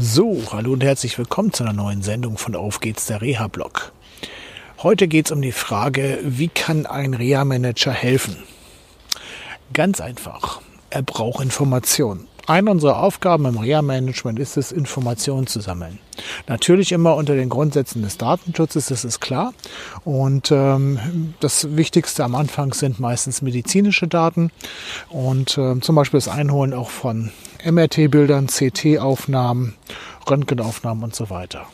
So, hallo und herzlich willkommen zu einer neuen Sendung von Auf geht's der Reha-Blog. Heute geht es um die Frage, wie kann ein Reha-Manager helfen? Ganz einfach, er braucht Informationen. Eine unserer Aufgaben im Reha-Management ist es, Informationen zu sammeln. Natürlich immer unter den Grundsätzen des Datenschutzes, das ist klar. Und ähm, das Wichtigste am Anfang sind meistens medizinische Daten und äh, zum Beispiel das Einholen auch von MRT-Bildern, CT-Aufnahmen, Röntgenaufnahmen und so weiter.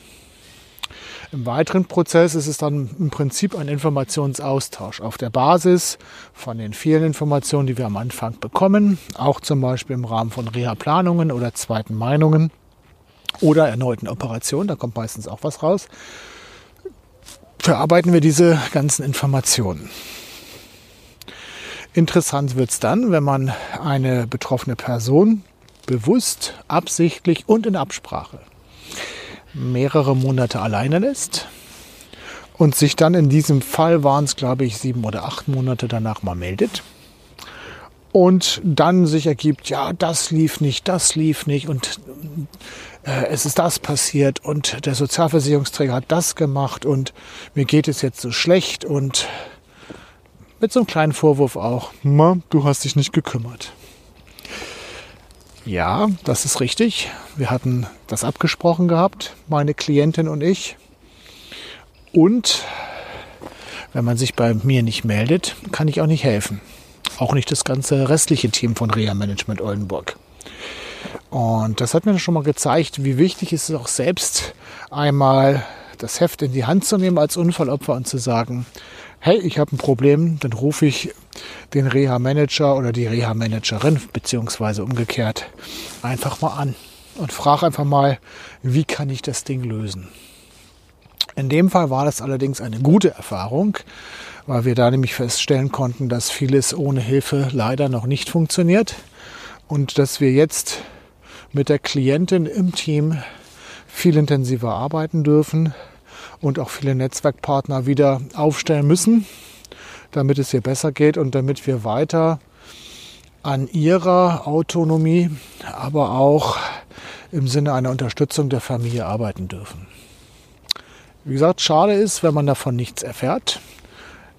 Im weiteren Prozess ist es dann im Prinzip ein Informationsaustausch auf der Basis von den vielen Informationen, die wir am Anfang bekommen, auch zum Beispiel im Rahmen von Reha-Planungen oder zweiten Meinungen oder erneuten Operationen, da kommt meistens auch was raus, verarbeiten wir diese ganzen Informationen. Interessant wird es dann, wenn man eine betroffene Person bewusst, absichtlich und in Absprache mehrere Monate alleine lässt und sich dann in diesem Fall waren es, glaube ich, sieben oder acht Monate danach mal meldet und dann sich ergibt, ja, das lief nicht, das lief nicht und äh, es ist das passiert und der Sozialversicherungsträger hat das gemacht und mir geht es jetzt so schlecht und mit so einem kleinen Vorwurf auch, du hast dich nicht gekümmert. Ja, das ist richtig. Wir hatten das abgesprochen gehabt, meine Klientin und ich. Und wenn man sich bei mir nicht meldet, kann ich auch nicht helfen. Auch nicht das ganze restliche Team von Reha Management Oldenburg. Und das hat mir schon mal gezeigt, wie wichtig es ist, auch selbst einmal das Heft in die Hand zu nehmen als Unfallopfer und zu sagen, hey, ich habe ein Problem, dann rufe ich den Reha-Manager oder die Reha-Managerin, beziehungsweise umgekehrt, einfach mal an und frage einfach mal, wie kann ich das Ding lösen. In dem Fall war das allerdings eine gute Erfahrung, weil wir da nämlich feststellen konnten, dass vieles ohne Hilfe leider noch nicht funktioniert und dass wir jetzt mit der Klientin im Team viel intensiver arbeiten dürfen und auch viele Netzwerkpartner wieder aufstellen müssen, damit es ihr besser geht und damit wir weiter an ihrer Autonomie, aber auch im Sinne einer Unterstützung der Familie arbeiten dürfen. Wie gesagt, schade ist, wenn man davon nichts erfährt.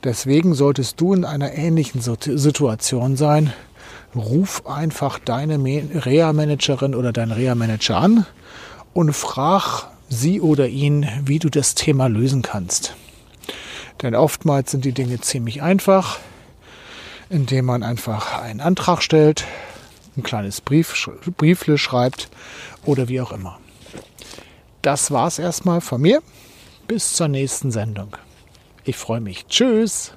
Deswegen solltest du in einer ähnlichen Situation sein. Ruf einfach deine Reha-Managerin oder deinen Reha-Manager an und frag sie oder ihn, wie du das Thema lösen kannst. Denn oftmals sind die Dinge ziemlich einfach, indem man einfach einen Antrag stellt, ein kleines Brief, Briefle schreibt oder wie auch immer. Das war's erstmal von mir. Bis zur nächsten Sendung. Ich freue mich. Tschüss.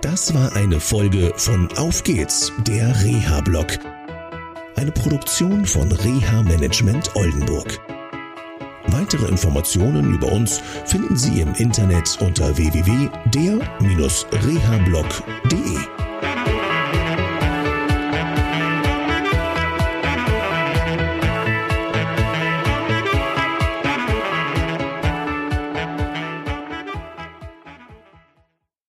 Das war eine Folge von Auf geht's, der Reha-Blog. Eine Produktion von Reha Management Oldenburg. Weitere Informationen über uns finden Sie im Internet unter www.der-rehablog.de.